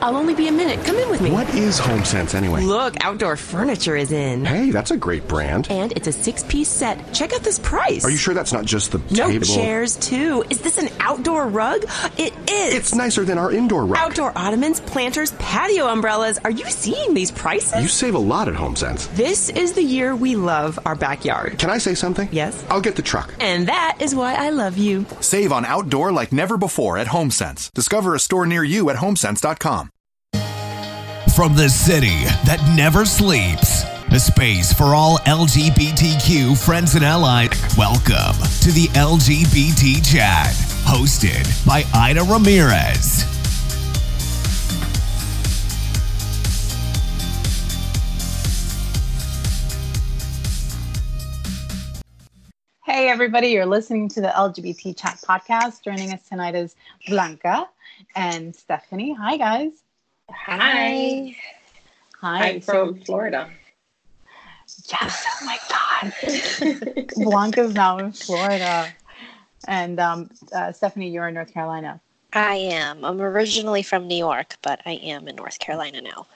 I'll only be a minute. Come in with me. What is HomeSense anyway? Look, outdoor furniture is in. Hey, that's a great brand. And it's a six piece set. Check out this price. Are you sure that's not just the no, table? chairs too. Is this an outdoor rug? It is. It's nicer than our indoor rug. Outdoor ottomans, planters, patio umbrellas. Are you seeing these prices? You save a lot at HomeSense. This is the year we love our backyard. Can I say something? Yes. I'll get the truck. And that is why I love you. Save on outdoor like never before at HomeSense. Discover a store near you at homesense.com. From the city that never sleeps, a space for all LGBTQ friends and allies. Welcome to the LGBT Chat, hosted by Ida Ramirez. Hey, everybody, you're listening to the LGBT Chat podcast. Joining us tonight is Blanca and Stephanie. Hi, guys. Hi. Hi. I'm from Florida. Yes. Oh my God. Blanca's now in Florida. And um, uh, Stephanie, you're in North Carolina. I am. I'm originally from New York, but I am in North Carolina now.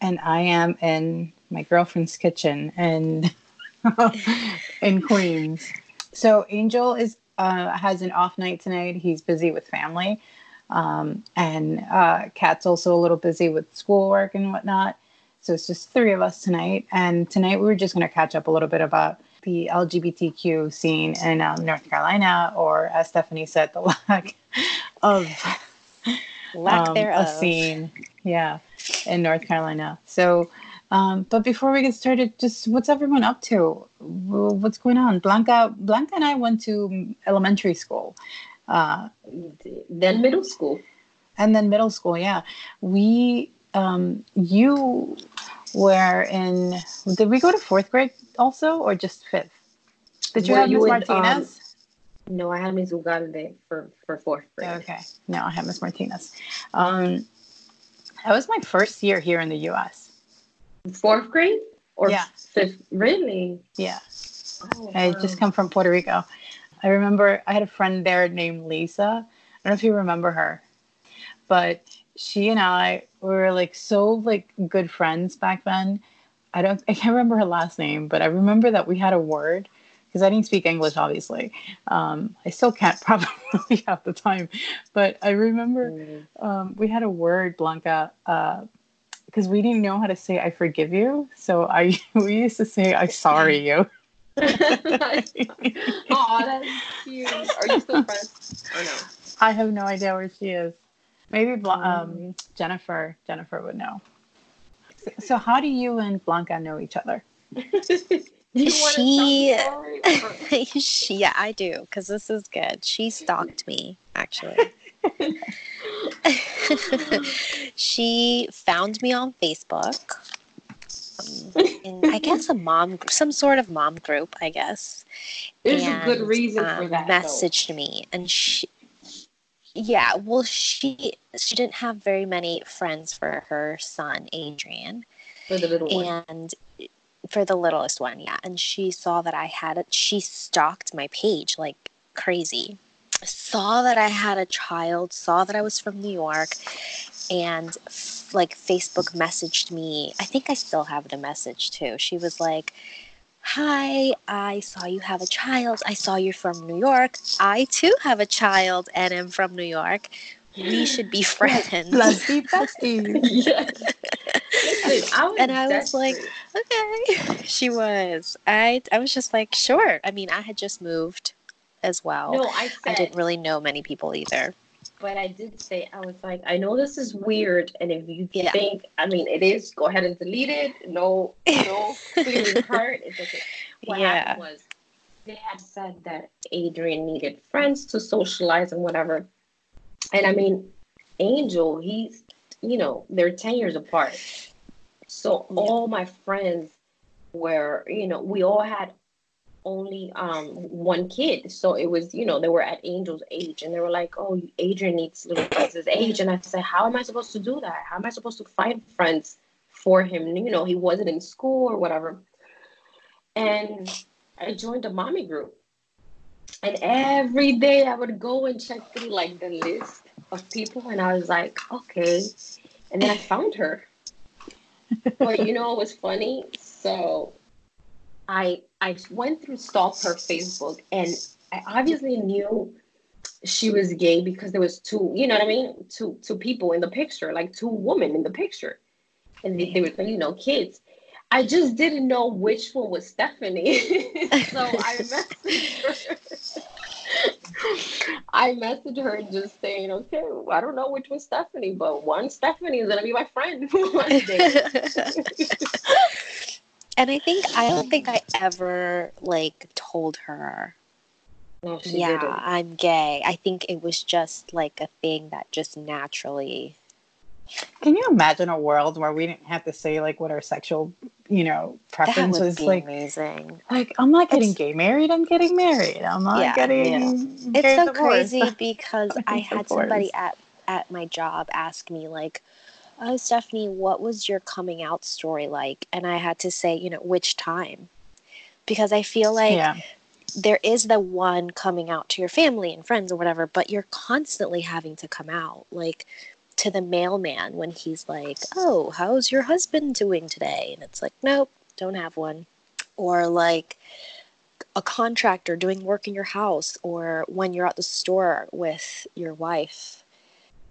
And I am in my girlfriend's kitchen and in Queens. So Angel is uh, has an off night tonight. He's busy with family. Um, and uh, Kat's also a little busy with schoolwork and whatnot. So it's just three of us tonight. And tonight we were just going to catch up a little bit about the LGBTQ scene in um, North Carolina, or as Stephanie said, the lack of lack um, thereof. a scene, yeah, in North Carolina. So, um, but before we get started, just what's everyone up to? What's going on? Blanca, Blanca, and I went to elementary school. Uh, then middle school. And then middle school, yeah. We, um, you were in, did we go to fourth grade also or just fifth? Did you Were have you Miss Martinez? um, No, I had Miss Ugalde for, for fourth grade. okay. No, I have Miss Martinez. Um, that was my first year here in the US. Fourth grade or Yeah. fifth? Really? Yeah. Oh, I wow. just come from Puerto Rico. I remember I had a friend there named Lisa. I don't know if you remember her, but she and I were like so like good friends back then. I don't I can't remember her last name, but I remember that we had a word because I didn't speak English, obviously. Um, I still can't probably half the time, but I remember um, we had a word, Blanca, because we didn't know how to say "I forgive you," so I we used to say "I sorry you." oh, that's cute. Are you still friends or no? I have no idea where she is. Maybe Bla- um, Jennifer. Jennifer would know. So, so how do you and Blanca know each other? She- wanna tell the story? she, yeah, I do, because this is good. She stalked me, actually. she found me on Facebook. Um, In, I guess a mom, some sort of mom group, I guess. There's a good and, reason for um, that. though. Messaged me, and she, yeah, well, she she didn't have very many friends for her son, Adrian for the little one. and for the littlest one yeah and she saw that i had it she stalked my page like crazy saw that i had a child saw that i was from new york and f- like facebook messaged me. I think i still have the message too. She was like hi i saw you have a child. I saw you're from new york. I too have a child and am from new york. We should be friends. Let's be besties. yes. Listen, I And I was like, okay. She was. I i was just like sure. I mean i had just moved as well no, I i didn't really know many people either but I did say, I was like, I know this is weird, and if you Yeah. think, I mean, it is, go ahead and delete it. No, no feeling hurt. It's okay. What Yeah. happened was they had said that Adrian needed friends to socialize and whatever. And I mean, Angel, he's, you know, they're 10 years apart. So all my friends were, you know we all had only um one kid. So it was you know they were at angel's age and they were like oh adrian needs little his age. And i said how am i supposed to do that? How am i supposed to find friends for him? You know he wasn't in school or whatever. And i joined a mommy group. And every day i would go and check through like the list of people and i was like okay. And then i found her. But you know it was funny? So I I went through stalked her Facebook and I obviously knew she was gay because there was two, you know what I mean? Two two people in the picture, like two women in the picture. And they, they were, you know, kids. I just didn't know which one was Stephanie. so I messaged her. I messaged her just saying, okay, I don't know which was Stephanie, but one Stephanie is gonna be my friend one day. And I think I don't think I ever like told her. No, yeah, didn't. I'm gay. I think it was just like a thing that just naturally. Can you imagine a world where we didn't have to say like what our sexual, you know, preference that would was? be Like, amazing. like I'm not getting It's- gay married. I'm getting married. I'm not Yeah, getting. It's so divorced. crazy because I Getting had somebody at at my job ask me like, "Oh, Stephanie, what was your coming out story like?" And I had to say, you know, which time, because I feel like yeah, there is the one coming out to your family and friends or whatever, but you're constantly having to come out, like to the mailman when he's like, "Oh, how's your husband doing today?" And it's like, "Nope, don't have one." Or like a contractor doing work in your house, or when you're at the store with your wife,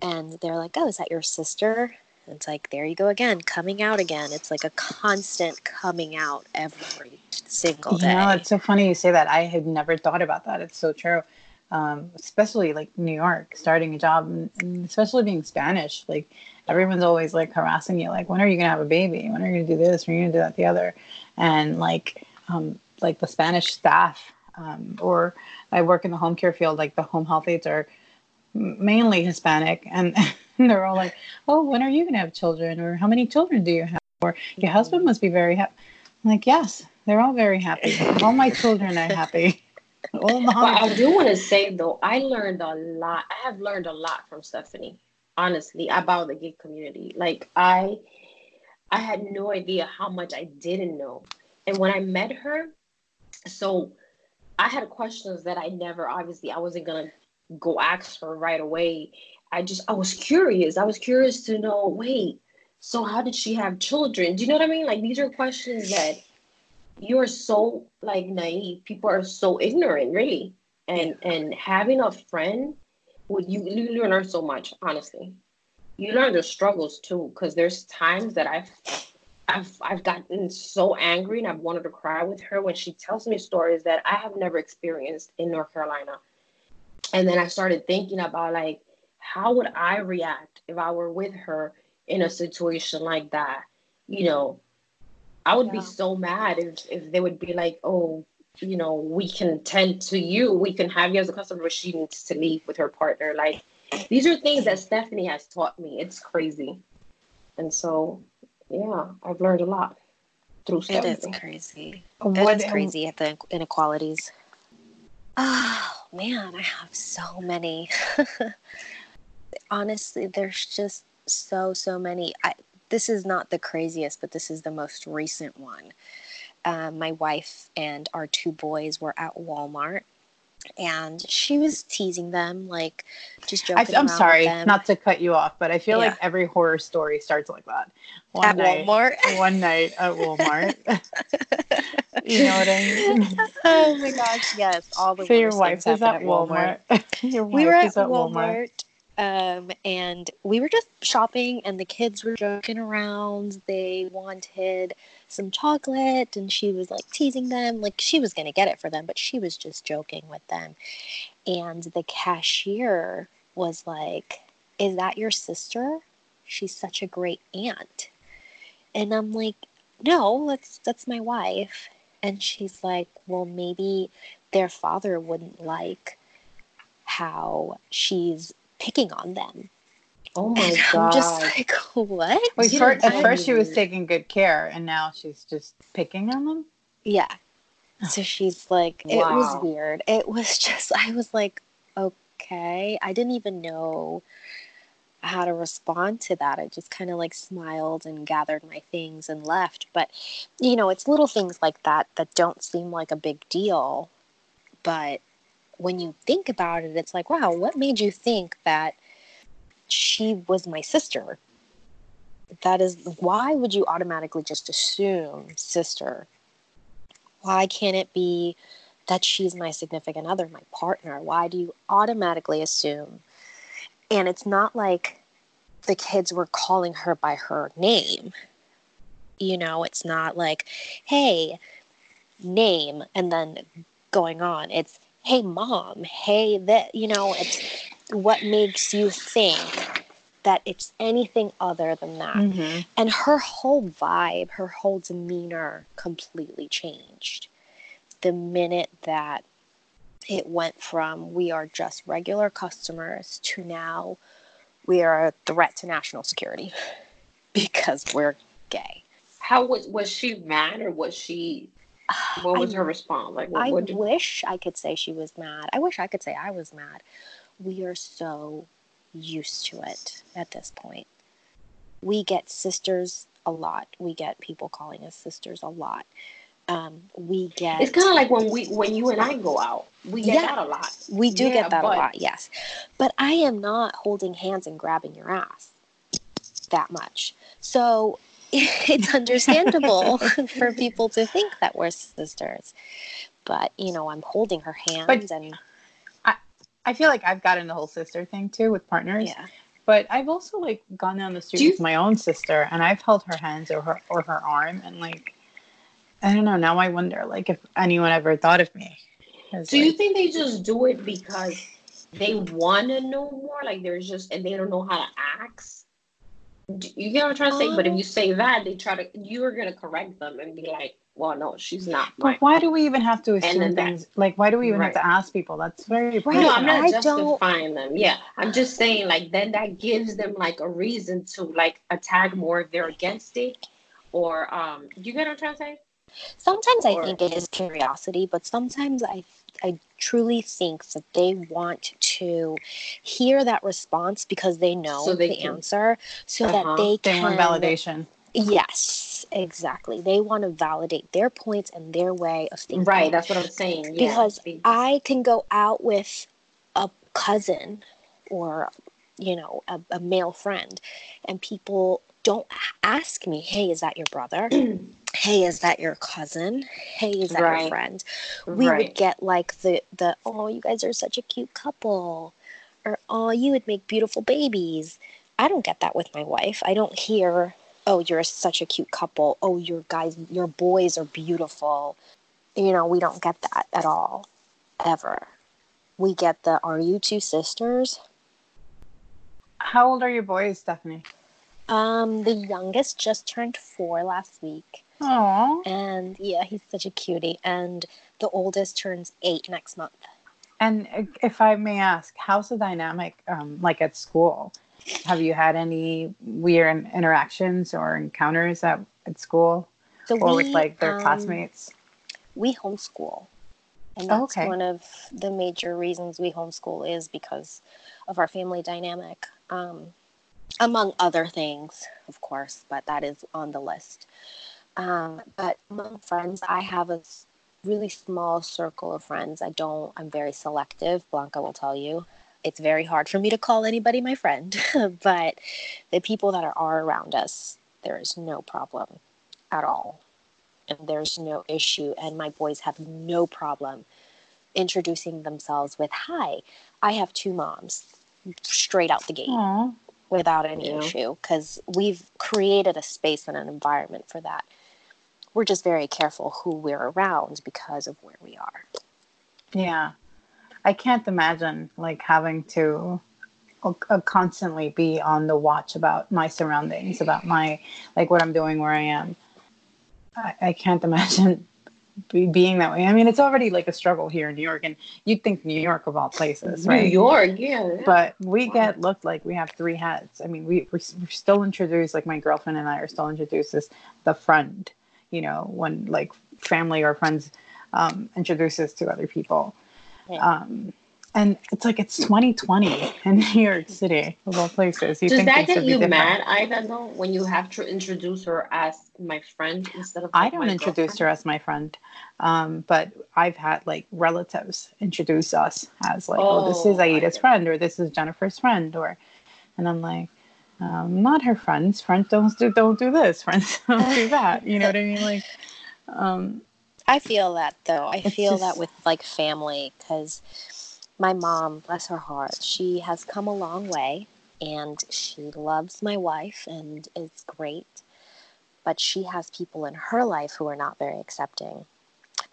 and they're like, "Oh, is that your sister?" It's like, there you go again, coming out again. It's like a constant coming out every single you day. know, it's so funny you say that. I had never thought about that. It's so true. Um, especially like New York, starting a job, and, and especially being Spanish. Like everyone's always like harassing you, like, when are you gonna have a baby? When are you gonna do this? When are you gonna do that? The other, and like, um, like the Spanish staff, um, or I work in the home care field. Like the home health aides are mainly Hispanic, and they're all like, "Oh, when are you gonna have children? Or how many children do you have? Or your husband must be very happy." I'm like, yes, they're all very happy. All my children are happy. All But I do want to say though, I learned a lot. I have learned a lot from Stephanie, honestly, about the gay community. Like I, I had no idea how much I didn't know. And when I met her, so I had questions that I never, obviously, I wasn't gonna go ask her right away. I just, I was curious. I was curious to know. Wait, so how did she have children? Do you know what I mean? Like these are questions that you're so like naive. People are so ignorant, really. And and having a friend, would you you learn so much, honestly. You learn the struggles too, because there's times that I've I've I've gotten so angry and I've wanted to cry with her when she tells me stories that I have never experienced in North Carolina. And then I started thinking about like how would I react if I were with her in a situation like that? You know, I would be so mad if if they would be like, oh, you know, we can tend to you, we can have you as a customer, but she needs to leave with her partner. Like these are things that Stephanie has taught me. It's crazy. And so yeah, I've learned a lot through Stephanie. is crazy. What- it is crazy at the inequalities. Oh man, I have so many. Honestly, there's just so so many. I, this is not the craziest, but this is the most recent one. Um, my wife and our two boys were at Walmart, and she was teasing them, like just I, joking. I'm around with sorry not to cut you off, but I feel Yeah. like every horror story starts like that. One at night, Walmart. One night at Walmart. you know what I mean? oh my gosh, yes, all the So your wife is at Walmart. your we wife were at is at Walmart, um, and we were just shopping, and the kids were joking around. They wanted some chocolate, and she was like teasing them, like she was gonna get it for them, but she was just joking with them. And the cashier was like, "Is that your sister? She's such a great aunt." And I'm like, "No, that's that's my wife." And she's like, "Well, maybe their father wouldn't like." how she's picking on them Oh my And god. I'm just like, what? Wait, You for, at tell first she was taking good care, and now she's just picking on them. Yeah. So she's like, it was weird. It was just, I was like, okay. I didn't even know how to respond to that. I just kind of like smiled and gathered my things and left. But, you know, it's little things like that that don't seem like a big deal. But when you think about it, it's like, wow, what made you think that she was my sister? That is, why would you automatically just assume sister? Why can't it be that she's my significant other, my partner? Why do you automatically assume? And it's not like the kids were calling her by her name. You know, it's not like, hey, name, and then going on. It's, hey, mom, hey, that, you know, it's what makes you think that it's anything other than that. Mm-hmm. And her whole vibe, her whole demeanor completely changed the minute that it went from we are just regular customers to now we are a threat to national security because we're gay. How was was she mad or was she? What was I- her response? Like, what, I what did, wish I could say she was mad. I wish I could say I was mad. We are so used to it at this point. We get sisters a lot. We get people calling us sisters a lot. Um, we get it's kind of like when we when you and I go out, we get Yeah. that a lot. We do Yeah, get that but- a lot, yes. But I am not holding hands and grabbing your ass that much. So it's understandable for people to think that we're sisters. But, you know, I'm holding her hands But- and I feel like I've gotten the whole sister thing too with partners. yeah. But I've also like gone down the street you- with my own sister, and I've held her hands or her or her arm, and like, I don't know. Now I wonder like if anyone ever thought of me. as, Do you think they just do it because they want to know more? Like there's just and they don't know how to ask. Do you get what I'm trying to say? but if Um, you say that, they try to. You're gonna correct them and be like, "Well, no, she's not." my But why do we even have to assume then that- things? Like, why do we even have to ask people? That's very Right. No. I'm not I don't- justifying them. Yeah, I'm just saying like then that gives them like a reason to like attack more if they're against it, or um, you get what I'm trying to say? Sometimes I think it is curiosity, but sometimes I I truly think that they want to hear that response because they know So they the can- answer so Uh-huh. that they They can want validation. Yes, exactly. They want to validate their points and their way of thinking. Right, that's what I'm saying. Yeah, because I can go out with a cousin or, you know, a, a male friend, and people don't ask me, hey, is that your brother? hey, is that your cousin? Hey, is that Right. your friend? We Right. would get like the, the, oh, you guys are such a cute couple. Or, oh, you would make beautiful babies. I don't get that with my wife. I don't hear, oh, you're such a cute couple. Oh, your guys, your boys are beautiful. You know, we don't get that at all, ever. We get the, are you two sisters? How old are your boys, Stephanie? Um, the youngest just turned four last week. Oh. And yeah, he's such a cutie. And the oldest turns eight next month. And if I may ask, how's the dynamic um, like at school? Have you had any weird interactions or encounters at, at school So or we, with like their um, classmates? we homeschool and Oh, that's okay. one of the major reasons we homeschool is because of our family dynamic um, among other things of course but that is on the list. Um, but among friends i have a really small circle of friends. I don't i'm very selective blanca will tell you. It's very hard for me to call anybody my friend but the people that are, are around us there is no problem at all. And there's no issue and my boys have no problem introducing themselves with hi i have two moms straight out the gate. Aw. Without any Yeah. issue because we've created a space and an environment for that we're just very careful who we're around because of where we are Yeah. I can't imagine like having to uh, constantly be on the watch about my surroundings, about my like what I'm doing, where I am. I, I can't imagine be, being that way. I mean, it's already like a struggle here in New York, and you'd think New York of all places, right? New York, yeah. But we get looked like we have three heads. I mean, we we're, we're still introduced, like my girlfriend and I are still introduced as the friend. You know, when like family or friends um, introduce us to other people. Yeah. Um, and it's like it's 2020 in New York City, of all places. You Does think that things get would be you different. mad, Ida, though, when you have to introduce her as my friend instead of I don't my introduce her as my friend, um, but I've had like relatives introduce us as like, oh, this is Oh, Aida's friend, or this is Jennifer's friend, or, and I'm like, um, not her friends. Friends don't do don't do this. Friends don't do that. You know what I mean? Like, um, I feel that though. I feel just- that with like family because my mom, bless her heart, she has come a long way and she loves my wife and is great. But she has people in her life who are not very accepting.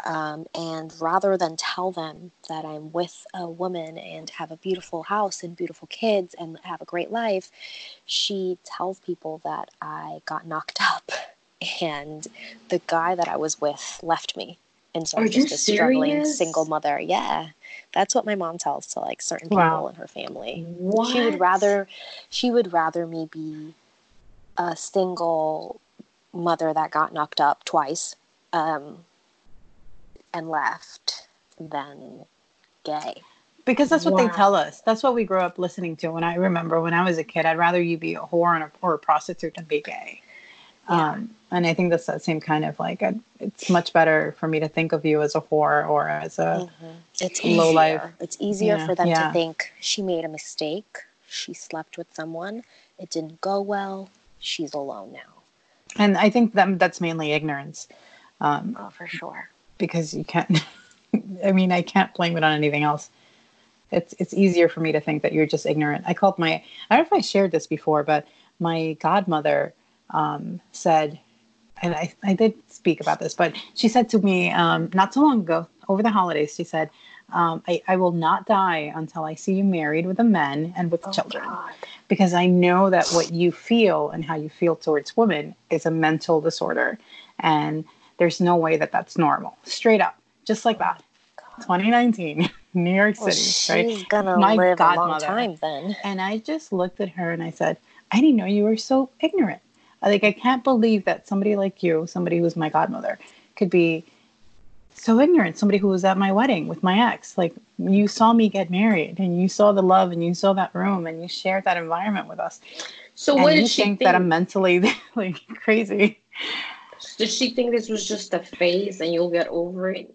Um, and rather than tell them that I'm with a woman and have a beautiful house and beautiful kids and have a great life, she tells people that I got knocked up and the guy that I was with left me. And so Are I'm just a struggling single mother. Yeah. That's what my mom tells to like certain people Wow. in her family. What? She would rather she would rather me be a single mother that got knocked up twice um, and left than gay. because that's what they tell us. That's what we grew up listening to. When I remember when I was a kid, I'd rather you be a whore and a, or a prostitute than be gay. Um, and I think that's that same kind of like, i it's much better for me to think of you as a whore or as a, It's Low easier. life. It's easier for them yeah. to think she made a mistake. She slept with someone. It didn't go well. She's alone now. and I think that that's mainly ignorance. Um, Oh, for sure. because you can't i mean i can't blame it on anything else it's it's easier for me to think that you're just ignorant i called my i don't know if i shared this before but my godmother um, said and I, I did speak about this but she said to me um, not so long ago over the holidays she said um, I, I will not die until i see you married with a man and with children. Because i know that what you feel and how you feel towards women is a mental disorder. And there's no way that that's normal. Straight up. Just like that. 2019 new york Well, city she's right? gonna My live a long time then. and i just looked at her and i said i didn't know you were so ignorant like i can't believe that somebody like you somebody who's my godmother could be so ignorant somebody who was at my wedding with my ex like you saw me get married and you saw the love and you saw that room and you shared that environment with us So and what you did she think think? that i'm mentally like crazy Did she think this was just a phase and you'll get over it?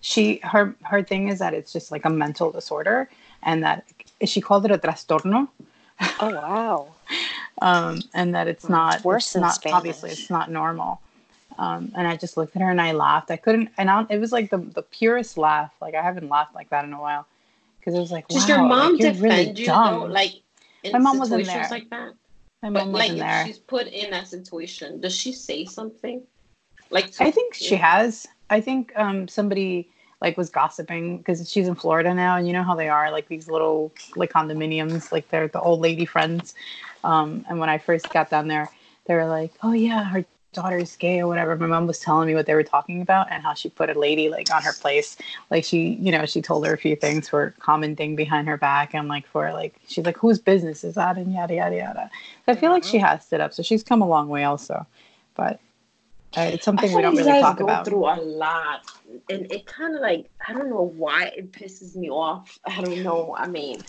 she her her thing is that it's just like a mental disorder and that she called it a trastorno Oh wow. Um, and that it's not it's worse it's in not Spanish. obviously it's not normal um, and i just looked at her and i laughed i couldn't and I, it was like the, the purest laugh like i haven't laughed like that in a while because it was like Does wow, your mom like, you're defend really you dumb. though? Like My mom wasn't there. like that? my mom like wasn't if there she's put in that situation, does she say something? Like to- I think she has. I think um, somebody like was gossiping because she's in Florida now, and you know how they are, like these little like condominiums, like they're the old lady friends. Um, and when I first got down there, they were like, "Oh yeah, her daughter's gay or whatever." My mom was telling me what they were talking about and how she put a lady like on her place, like she, you know, she told her a few things for commenting behind her back and like for like she's like, "Whose business is that?" and yada yada yada. So I feel like she has stood up, so she's come a long way also, but. Uh, it's something we don't like really you guys talk go about. through a lot, and it kind of like I don't know why it pisses me off. I don't know. I mean,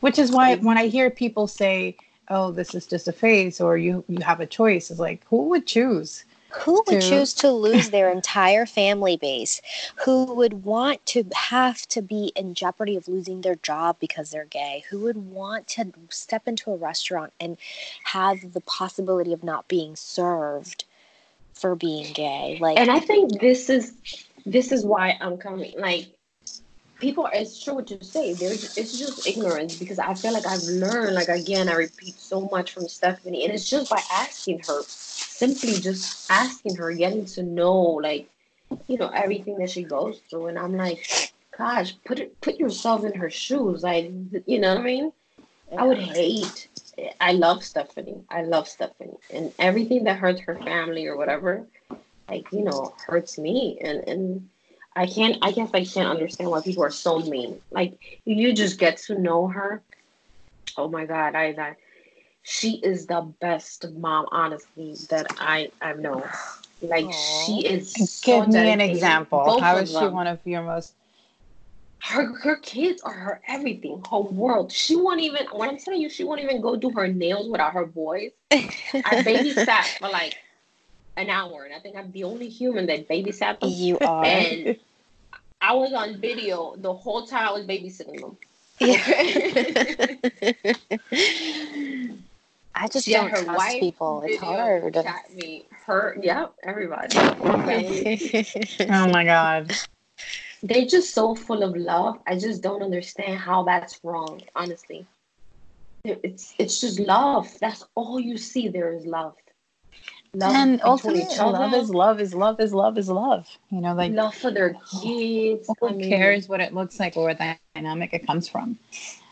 which is why when i hear people say oh this is just a phase or you you have a choice it's like who would choose Who would to- choose to lose their entire family base? Who would want to have to be in jeopardy of losing their job because they're gay? Who would want to step into a restaurant and have the possibility of not being served for being gay? Like, and I think this is this is why I'm coming. Like people, are, it's true what you say. There's it's just ignorance because I feel like I've learned. Like again, I repeat so much from Stephanie, and it's just by asking her, simply just asking her, getting to know like you know everything that she goes through, and I'm like, gosh, put it put yourself in her shoes. Like you know what I mean. I would hate. I love Stephanie. I love Stephanie, and everything that hurts her family or whatever. like you know hurts me and and I can't I guess I can't understand why people are so mean. Like you just get to know her. Oh my god, I that she is the best mom honestly that I I know. Like Aww. she is Give so me an example. Both How is she one of your most her her kids are her everything, her world. She won't even when I'm telling you, she won't even go do her nails without her boys. I babysat for like an hour, and I think I'm the only human that babysat them. You are. And I was on video the whole time I was babysitting them. Yeah. I just yeah, don't her trust wife people. It's hard. Me, her, yep, everybody. oh my god. They're just so full of love. I just don't understand how that's wrong, honestly. It's it's just love. That's all you see. There is love. Love and ultimately, love is love is love is love is love. You know, like love for their kids. Who I mean, cares what it looks like or what dynamic it comes from?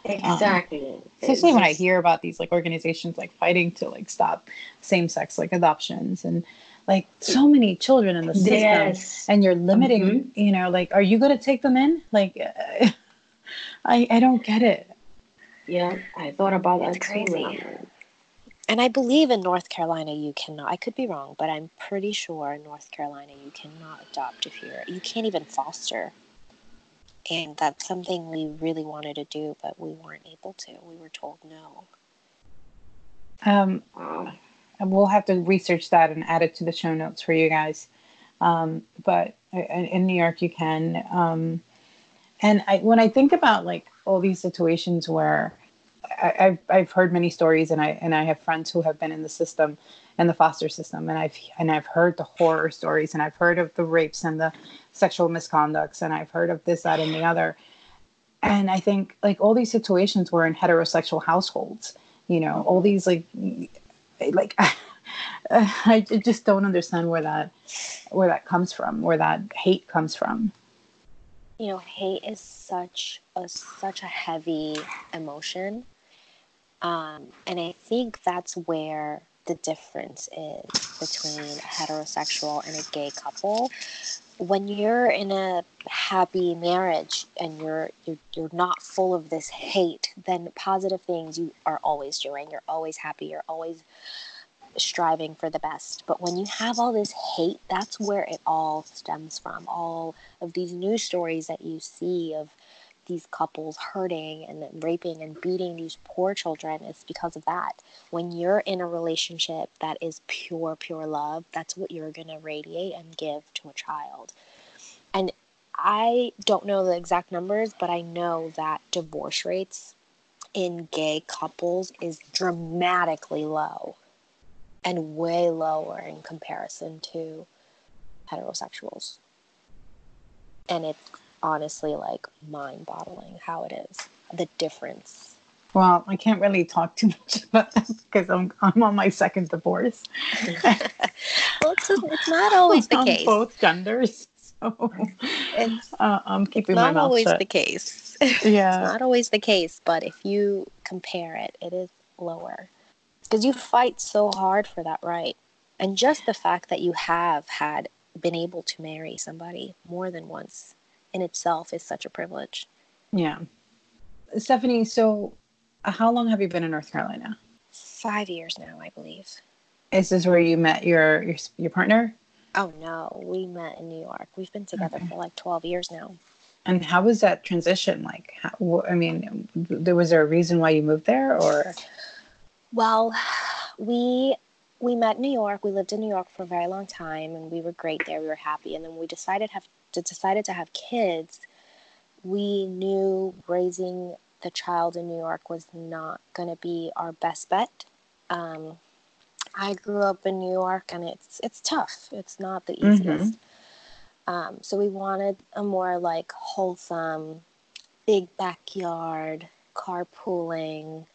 Exactly. Um, especially when I hear about these like organizations like fighting to like stop same sex like adoptions and like so many children in the system yes. and you're limiting mm-hmm. you know like are you going to take them in like I I don't get it. Yeah, I thought about that. It's crazy. And I believe in North Carolina you cannot. I could be wrong, but I'm pretty sure in North Carolina you cannot adopt if you're. You can't even foster and that's something we really wanted to do, but we weren't able to. We were told no. Um, we'll have to research that and add it to the show notes for you guys. Um, but in New York, you can. Um, and I, when I think about like all these situations where I, have I've heard many stories, and I and I have friends who have been in the system, and the foster system, and I've and I've heard the horror stories, and I've heard of the rapes and the sexual misconducts and I've heard of this, that, and the other. And I think like all these situations were in heterosexual households, you know, all these like, like, I just don't understand where that, where that comes from, where that hate comes from. You know, hate is such a such a heavy emotion, um, and I think that's where the difference is between a heterosexual and a gay couple when you're in a happy marriage and you're, you're you're not full of this hate then positive things you are always doing. You're always happy. You're always striving for the best. But when you have all this hate that's where it all stems from. All of these news stories that you see of these couples hurting and raping and beating these poor children is because of that. When you're in a relationship that is pure, pure love, that's what you're going to radiate and give to a child. And I don't know the exact numbers, but I know that divorce rates in gay couples is dramatically low and way lower in comparison to heterosexuals. And it's honestly like mind boggling how it is the difference. Well, I can't really talk too much about this because I'm I'm on my second divorce. well, it's, it's not always the case. Both genders, so it's, uh, I'm keeping my mouth always shut. the case. Yeah, it's not always the case, but if you compare it, it is lower because you fight so hard for that right, and just the fact that you have had been able to marry somebody more than once in itself is such a privilege. Yeah. Stephanie, so uh, how long have you been in North Carolina? Five years now, I believe. Is this where you met your your, your partner? Oh no, we met in New York. We've been together okay. for like twelve years now. And how was that transition? Like, how, I mean, there was there a reason why you moved there, or? Well, we we met in New York. We lived in New York for a very long time, and we were great there. We were happy, and then we decided to have decided to have kids, we knew raising the child in New York was not going to be our best bet. Um, I grew up in New York, and it's it's tough. It's not the mm-hmm. easiest. Mm-hmm. Um, so we wanted a more like wholesome, big backyard, carpooling.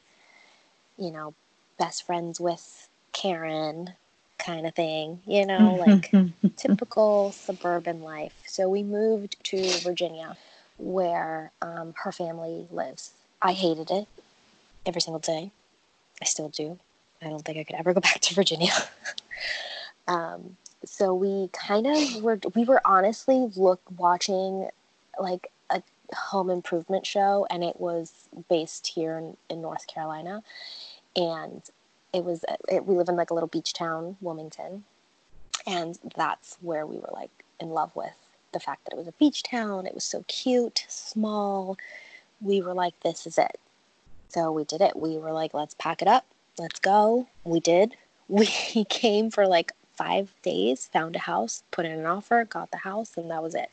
You know, best friends with Karen kind of thing, you know, like typical suburban life. So we moved to Virginia where um, her family lives. I hated it every single day. I still do. I don't think I could ever go back to Virginia. um, so we kind of were we were honestly look watching like a home improvement show and it was based here in, in north carolina and it was uh, it, we live in like a little beach town wilmington and that's where we were like in love with the fact that it was a beach town. It was so cute small. We were like this is it. So we did it. We were like let's pack it up. Let's go. We did. We came for like five days, found a house, put in an offer, got the house, and that was it.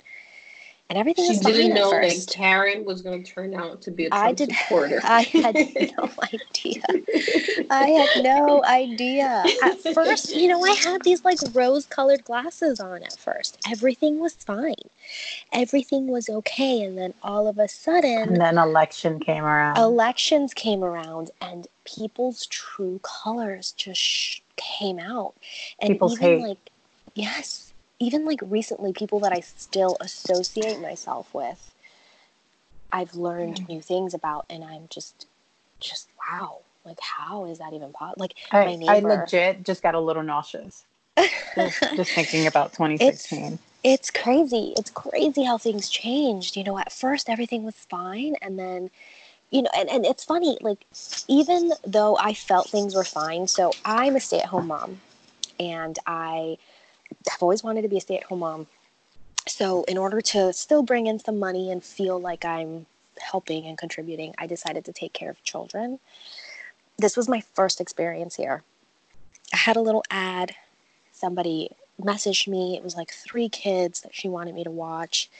And everything she was didn't know at that. Karen was going to turn out to be a Trump I did. supporter. I had no idea. I had no idea. At first, you know, I had these like rose-colored glasses on. At first, everything was fine. Everything was okay, and then all of a sudden, And then election came around. elections came around and people's true colors just sh- came out and People's even hate. like yes even like recently people that i still associate myself with i've learned mm. new things about and i'm just just wow like how is that even possible like my I, I legit just got a little nauseous just, just thinking about 2016. it's crazy. It's crazy how things changed. You know, at first everything was fine and then you know, and, and it's funny, like even though I felt things were fine, so I'm a stay-at-home mom and I have always wanted to be a stay-at-home mom. So in order to still bring in some money and feel like I'm helping and contributing, I decided to take care of children. This was my first experience here. I had a little ad. Somebody messaged me. It was like three kids that she wanted me to watch.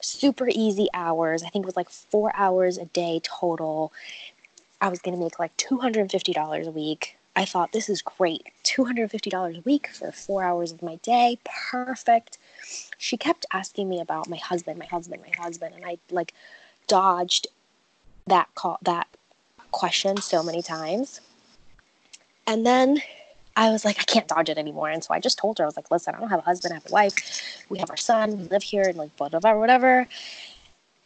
Super easy hours. I think it was like four hours a day total. I was going to make like $250 a week. I thought this is great. $250 a week for four hours of my day. Perfect. She kept asking me about my husband, my husband, my husband. And I like dodged that call, that question so many times. And then I was like, I can't dodge it anymore. And so I just told her, I was like, listen, I don't have a husband, I have a wife. We have our son, we live here, and like, whatever, whatever.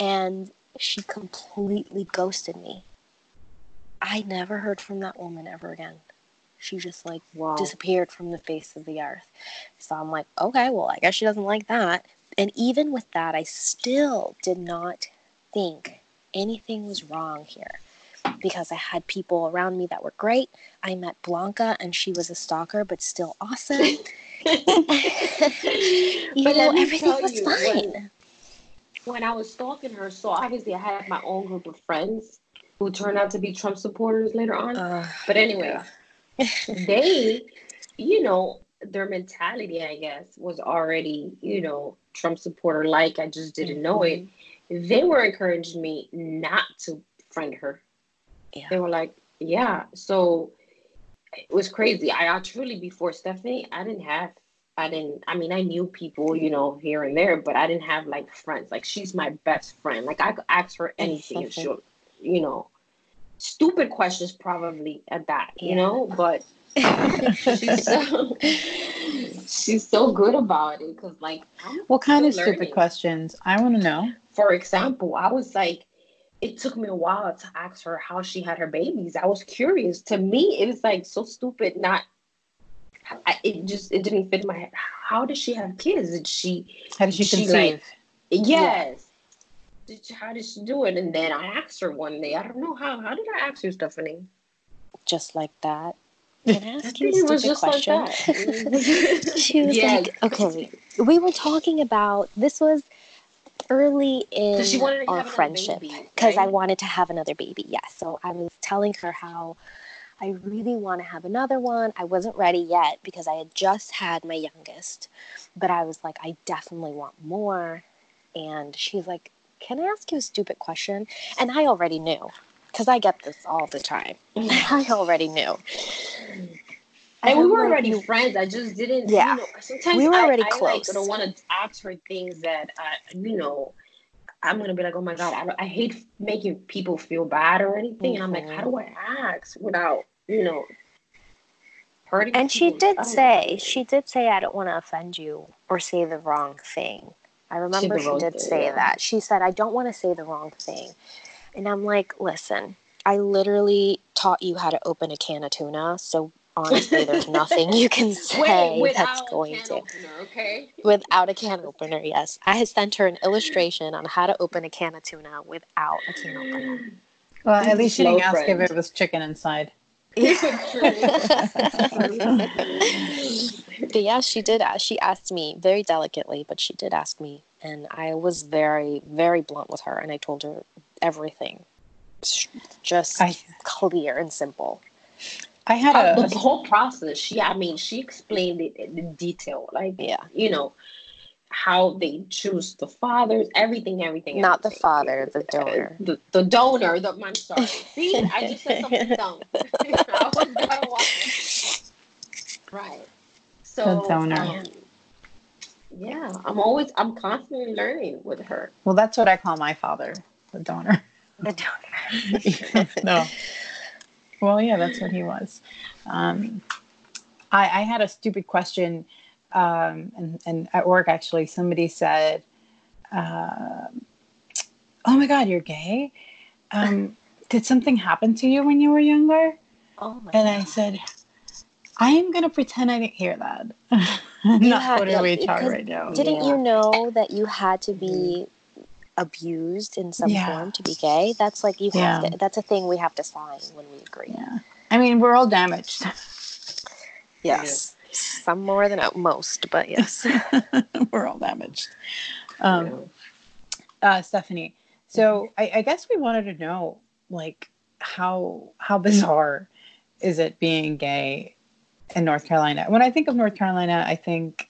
And she completely ghosted me. I never heard from that woman ever again. She just like Wow. disappeared from the face of the earth. So I'm like, okay, well, I guess she doesn't like that. And even with that, I still did not think anything was wrong here because I had people around me that were great. I met Blanca and she was a stalker, but still awesome. you But know, everything was you, fine. when- when I was stalking her, so obviously I had my own group of friends who turned out to be Trump supporters later on. Ugh. but anyway, they, you know, their mentality, I guess, was already, you know, Trump supporter like. I just didn't know it. Mm-hmm. They were encouraging me not to friend her. Yeah. They were like, yeah. So it was crazy. i truly before Stephanie, I didn't have, I didn't, I mean, I knew people, you know, here and there, but I didn't have like friends. Like, she's my best friend. Like, I could ask her anything and she'll, you know, stupid questions probably at that, you Yeah. know, but she's so, she's so good about it because, like, I'm What kind of still stupid questions? I want to know. For example, I was like, it took me a while to ask her how she had her babies. I was curious. To me, it was like so stupid. Not, I, it just it didn't fit in my head. How did she have kids? Did she? How did she She, conceive? like- Yes. Did she, how did she do it? And then I asked her one day. I don't know how. How did I ask you, Stephanie? Just like that. Can I I ask you a it was stupid just question? like that. she was Yeah. like, okay, we were talking about this was early in our friendship because I wanted to have another baby. Yes. So I was telling her how I really want to have another one. I wasn't ready yet because I had just had my youngest, but I was like, I definitely want more. And she's like, Can I ask you a stupid question? And I already knew because I get this all the time. I already knew. And we were already "You- friends. I just didn't. Yeah. You know, sometimes We were already I, close. Like, don't want to ask her things that I, you know, I'm gonna be like, oh my god, I, I hate making people feel bad or anything. And I'm like, how mm-hmm. do I ask without, you know, hurting? And she did say, she did say, I don't want to offend you or say the wrong thing. I remember the she did thing, say yeah. that. She said, I don't want to say the wrong thing. And I'm like, listen, I literally taught you how to open a can of tuna. So honestly, there's nothing you can say Wait, that's without going can to. opener, okay? Without a can opener, yes. I had sent her an illustration on how to open a can of tuna without a can opener. Well, at least she didn't ask if friend. it was chicken inside. but yeah, she did ask. She asked me very delicately, but she did ask me, and I was very, very blunt with her, and I told her everything, just I- clear and simple. I had a, the whole process. She, I mean, she explained it in detail, like Yeah. you know how they choose the fathers, everything, everything. Not the father, the Uh, donor. The, the donor. The I'm sorry. See, I just said something dumb. I was gonna watch. Right. So The donor. um, yeah, I'm always, I'm constantly learning with her. well, that's what I call my father, the donor. The donor. no. Well, yeah, that's what he was. Um, I, I had a stupid question, um, and, and at work actually, somebody said, uh, "Oh my God, you're gay." Um, did something happen to you when you were younger? Oh my And I said, I am gonna pretend I didn't hear that. Not had- HR because right now. Didn't Yeah. you know that you had to be abused in some Yeah. form to be gay? That's like you have Yeah. to. That's a thing we have to sign when we agree. Yeah. I mean, we're all damaged. Yes. Some more than most, but yes. we're all damaged. Um, uh, Stephanie. So I, I guess we wanted to know, like, how how bizarre is it being gay in North Carolina? When I think of North Carolina, I think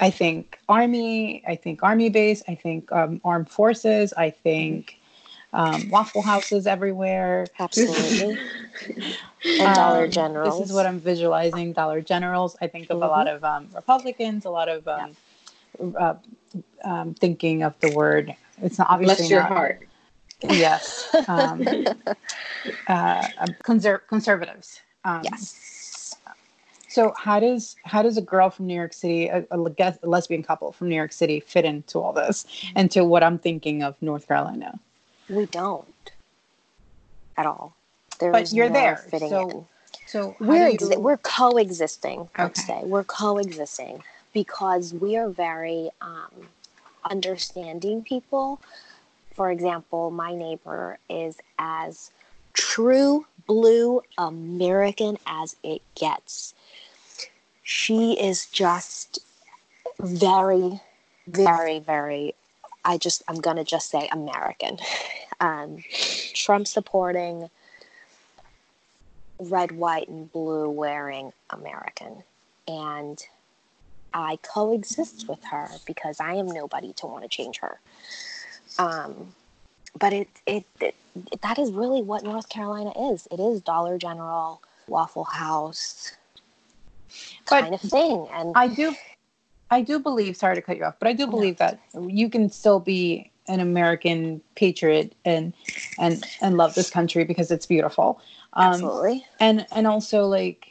I think army, I think army base, I think um, armed forces, I think um, waffle houses everywhere. Absolutely. and Dollar Um, General. This is what I'm visualizing. Dollar Generals. I think of a lot of um, Republicans, a lot of um, uh, um, thinking of the word. It's not obviously Bless your not- heart. Yes, um, uh, um, conser- conservatives. Um, Yes. So how does how does a girl from New York City, a, a a lesbian couple from New York City, fit into all this, and to what I'm thinking of North Carolina? We don't at all. There But you're no there, fitting so in. So We're do exi- we're coexisting. I'd Okay. say we're coexisting because we are very um, understanding people. For example, my neighbor is as true blue American as it gets. She is just very, very, very. I just I'm gonna just say American. Um, Trump supporting red, white, and blue wearing American. And I coexist with her because I am nobody to want to change her. Um, but it, it, it, that is really what North Carolina is. It is Dollar General, Waffle House But kind of thing. And I do, I do believe. Sorry to cut you off, but I do believe that you can still be an American patriot and and and love this country because it's beautiful. Um, absolutely. and and also like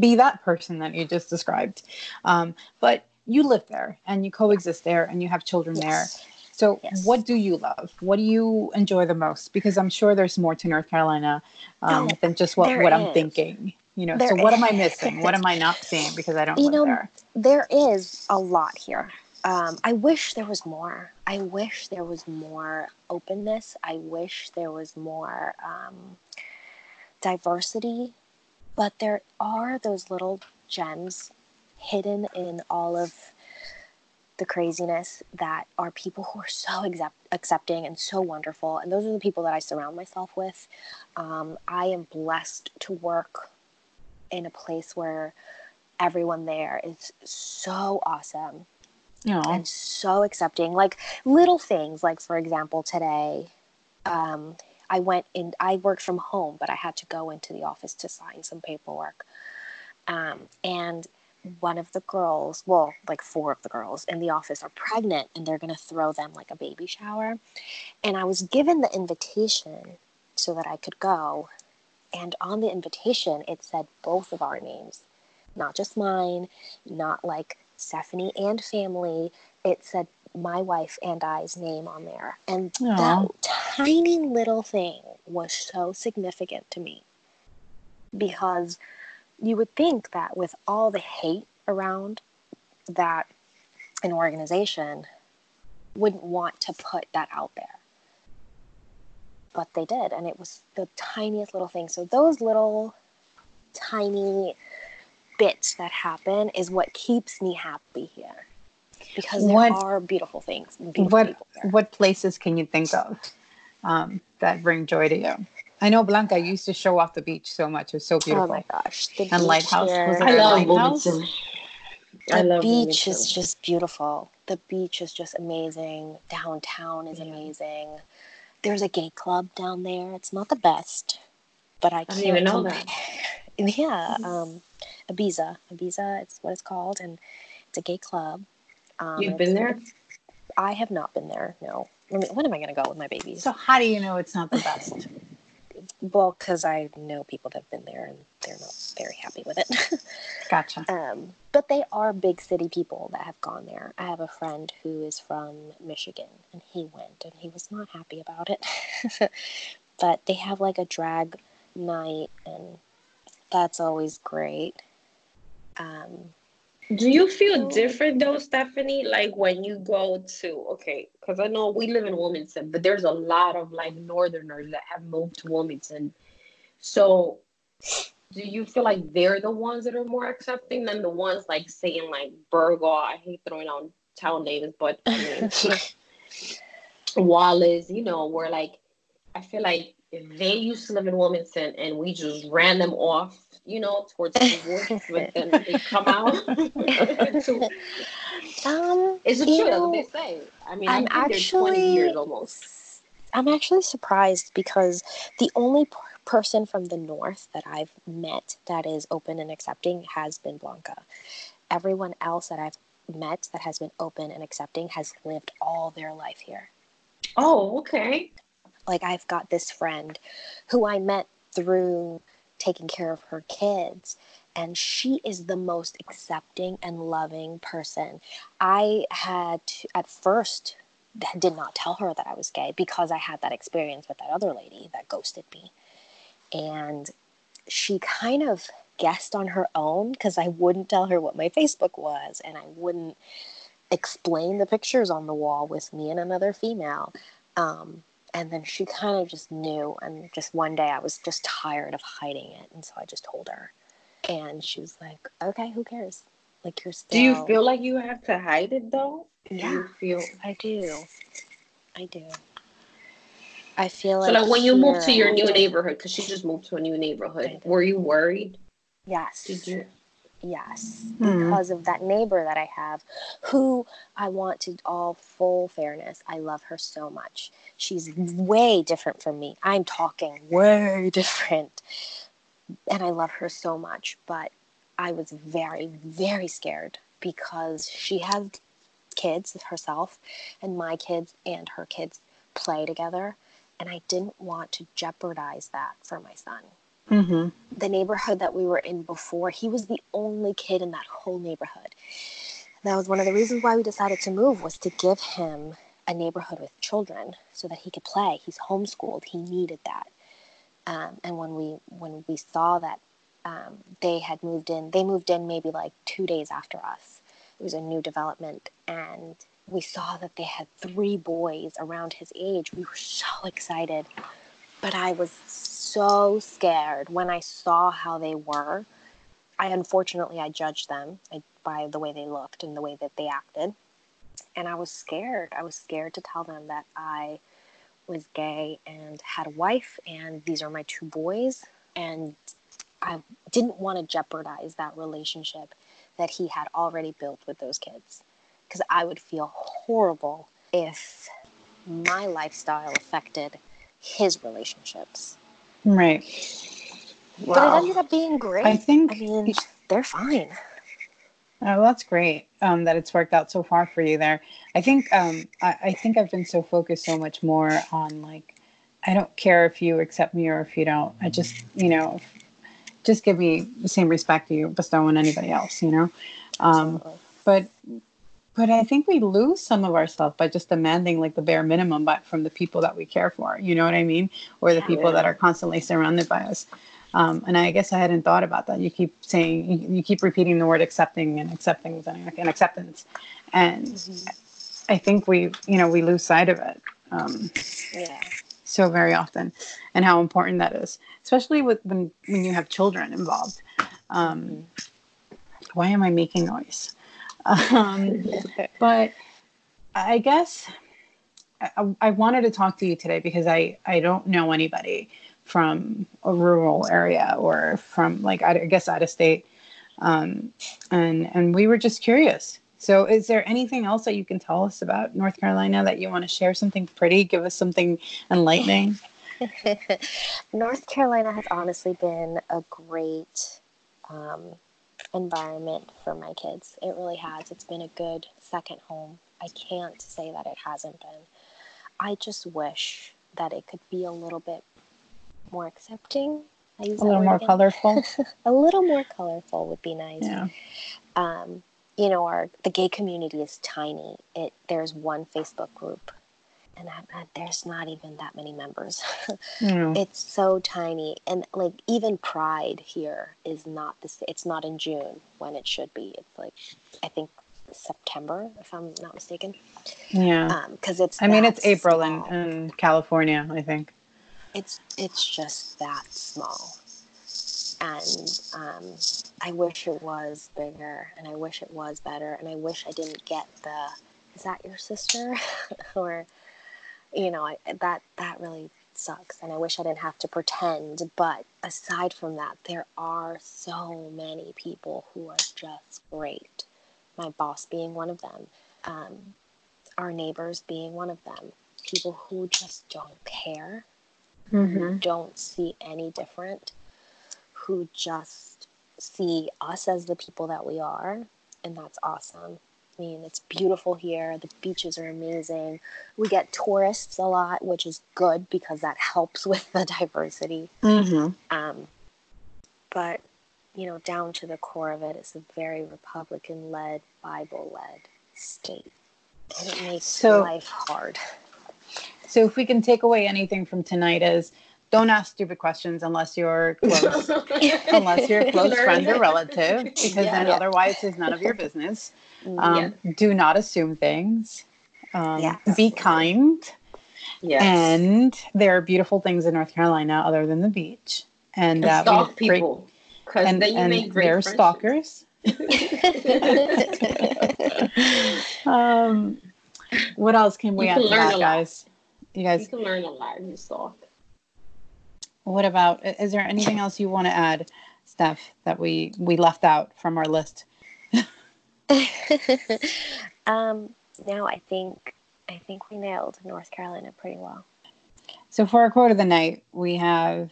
be that person that you just described. Um, but you live there and you coexist there and you have children Yes. there. So Yes. what do you love? What do you enjoy the most? Because I'm sure there's more to North Carolina um, No, than just what, what I'm thinking. You know, There so what am I missing? What am I not seeing because I don't You know, there? there is a lot here. Um, I wish there was more. I wish there was more openness. I wish there was more um, diversity. But there are those little gems hidden in all of the craziness that are people who are so accept- accepting and so wonderful. And those are the people that I surround myself with. Um, I am blessed to work in a place where everyone there is so awesome know, and so accepting. Like little things, like for example, today, um, I went in. I worked from home, but I had to go into the office to sign some paperwork. Um, and one of the girls, well, like four of the girls in the office are pregnant, and they're going to throw them like a baby shower. And I was given the invitation so that I could go. And on the invitation, it said both of our names, not just mine, not like Stephanie and family. It said my wife and I's name on there. And Aw. that tiny little thing was so significant to me because you would think that with all the hate around that an organization wouldn't want to put that out there but they did and it was the tiniest little thing so those little tiny bits that happen is what keeps me happy here because there What- are beautiful things beautiful What there. what places can you think of um, that bring joy to you? I know Blanca used to show off the beach so much. It was so beautiful. oh my gosh the And beach Lighthouse, here- was I love lighthouse? Wilmington. the I love beach is just beautiful the beach is just amazing downtown is amazing there's a gay club down there. It's not the best but i I can't didn't even know compare- yeah um ibiza. Ibiza it's what it's called and it's a gay club. Um, You've been there? i have not been there no. I when am i going to go with my babies? So how do you know it's not the best? Well because i know people that have been there and they're not very happy with it Gotcha. Um, but they are big city people that have gone there. I have a friend who is from Michigan, and he went, and he was not happy about it. but they have like a drag night, and that's always great. Um, Do you feel different though, Stephanie? Like when you go to okay, because I know we live in Wilmington, but there's a lot of like Northerners that have moved to Wilmington. So, do you feel like they're the ones that are more accepting than the ones like saying like Burgaw? I hate throwing out town names, but I mean, Wallace, you know, where like I feel like they used to live in Wilmington and we just ran them off, you know, towards the woods, but then they come out. to- um, is it true? Know, what they say. I mean, I'm I think they're 20 years actually- almost. I'm actually surprised because the only p- person from the north that I've met that is open and accepting has been Blanca. Everyone else that I've met that has been open and accepting has lived all their life here. Oh, okay. Like I've got this friend who I met through taking care of her kids and she is the most accepting and loving person. I had at first did not tell her that I was gay because I had that experience with that other lady that ghosted me. And she kind of guessed on her own because I wouldn't tell her what my Facebook was and I wouldn't explain the pictures on the wall with me and another female. Um, and then she kind of just knew. And just one day I was just tired of hiding it. And so I just told her. And she was like, okay, who cares? Like, you're still. Do you feel like you have to hide it though? Do Yeah. you feel I do. I do. I feel so like. like when you moved to your new neighborhood because she just moved to a new neighborhood. Were you worried? Yes. Did you? Yes, Hmm. because of that neighbor that I have, who I want to all full fairness. I love her so much. She's way different from me. I'm talking way different. And I love her so much. But I was very, very scared because she has kids herself, and my kids and her kids play together. And I didn't want to jeopardize that for my son Mm-hmm. the neighborhood that we were in before, he was the only kid in that whole neighborhood. That was one of the reasons why we decided to move was to give him a neighborhood with children so that he could play. He's homeschooled. He needed that. Um, and when we when we saw that um, they had moved in, they moved in maybe like two days after us. It was a new development, and we saw that they had three boys around his age. We were so excited, but I was so scared when I saw how they were. I unfortunately I judged them uh, by the way they looked and the way that they acted, and I was scared. I was scared to tell them that I was gay and had a wife, and these are my two boys, and I didn't want to jeopardize that relationship that he had already built with those kids, because I would feel horrible if my lifestyle affected his relationships. Right. But it ended up being great. I think- I mean, they're fine. Oh, that's great um, that it's worked out so far for you there. I think um, I, I think I've been so focused so much more on like I don't care if you accept me or if you don't. I just you know just give me the same respect you bestow on anybody else. You know, um, but but I think we lose some of ourselves by just demanding like the bare minimum, but from the people that we care for. You know what I mean, or the people that are constantly surrounded by us. Um, and I guess I hadn't thought about that. You keep saying, you, you keep repeating the word accepting and accepting and acceptance. And mm-hmm. I think we, you know, we lose sight of it. Um, yeah. So very often, and how important that is, especially with when when you have children involved. Um, mm-hmm. Why am I making noise? Um, but I guess I, I, wanted to talk to you today because I, I don't know anybody from a rural area or from like I guess out of state, um, and and we were just curious. So, is there anything else that you can tell us about North Carolina that you want to share? Something pretty? Give us something enlightening. North Carolina has honestly been a great um, environment for my kids. It really has. It's been a good second home. I can't say that it hasn't been. I just wish that it could be a little bit more accepting. a little more again. colorful. a little more colorful would be nice. Yeah. Um, you know, our the gay community is tiny. It there's one Facebook group, and I, I, there's not even that many members. mm. It's so tiny, and like even Pride here is not this. It's not in June when it should be. It's like I think September, if I'm not mistaken. Yeah. Because um, it's. I mean, it's April in, in California. I think. It's it's just that small, and um, I wish it was bigger, and I wish it was better, and I wish I didn't get the. Is that your sister? or, you know, I, that that really sucks, and I wish I didn't have to pretend. But aside from that, there are so many people who are just great my boss being one of them, um, our neighbors being one of them, people who just don't care, mm-hmm. don't see any different, who just see us as the people that we are, and that's awesome. I mean, it's beautiful here. The beaches are amazing. We get tourists a lot, which is good because that helps with the diversity. Mm-hmm. Um, but you know, down to the core of it, it's a very Republican led, Bible led state. And it makes so, life hard. So, if we can take away anything from tonight, is don't ask stupid questions unless you're close, unless you're a close friend or relative, because yeah, then yeah. otherwise it's none of your business. Mm, um, yeah. Do not assume things. Um. Be kind. Yes. And there are beautiful things in North Carolina other than the beach. And, and uh, stalk people. Great, and, then you make great they're stalkers. um, what else can we you add can learn that, guys? You guys you can learn a lot in stalk. What about? Is there anything else you want to add, Steph, that we we left out from our list? um, no, I think I think we nailed North Carolina pretty well. So for our quote of the night, we have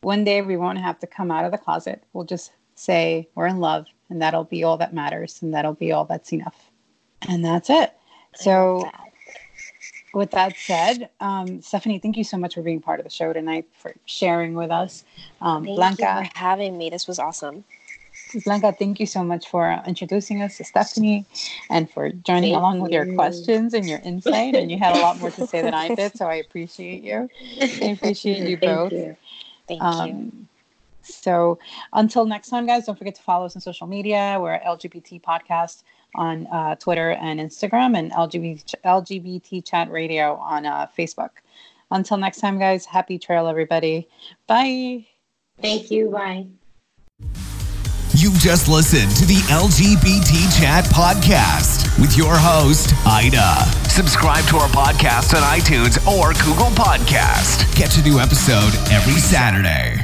one day we won't have to come out of the closet. We'll just say we're in love, and that'll be all that matters, and that'll be all that's enough. And that's it. So, with that said, um, Stephanie, thank you so much for being part of the show tonight, for sharing with us. Um, thank Blanca, you for having me. This was awesome. Blanca, thank you so much for uh, introducing us to Stephanie and for joining thank along you. with your questions and your insight. and you had a lot more to say than I did, so I appreciate you. I appreciate you both. You. Thank um, you. So until next time, guys, don't forget to follow us on social media. We're LGBT Podcast on uh, Twitter and Instagram, and LGBT, LGBT Chat Radio on uh, Facebook. Until next time, guys, happy trail, everybody. Bye. Thank you. Bye. You just listened to the LGBT Chat Podcast with your host, Ida. Subscribe to our podcast on iTunes or Google Podcast. Catch a new episode every Saturday.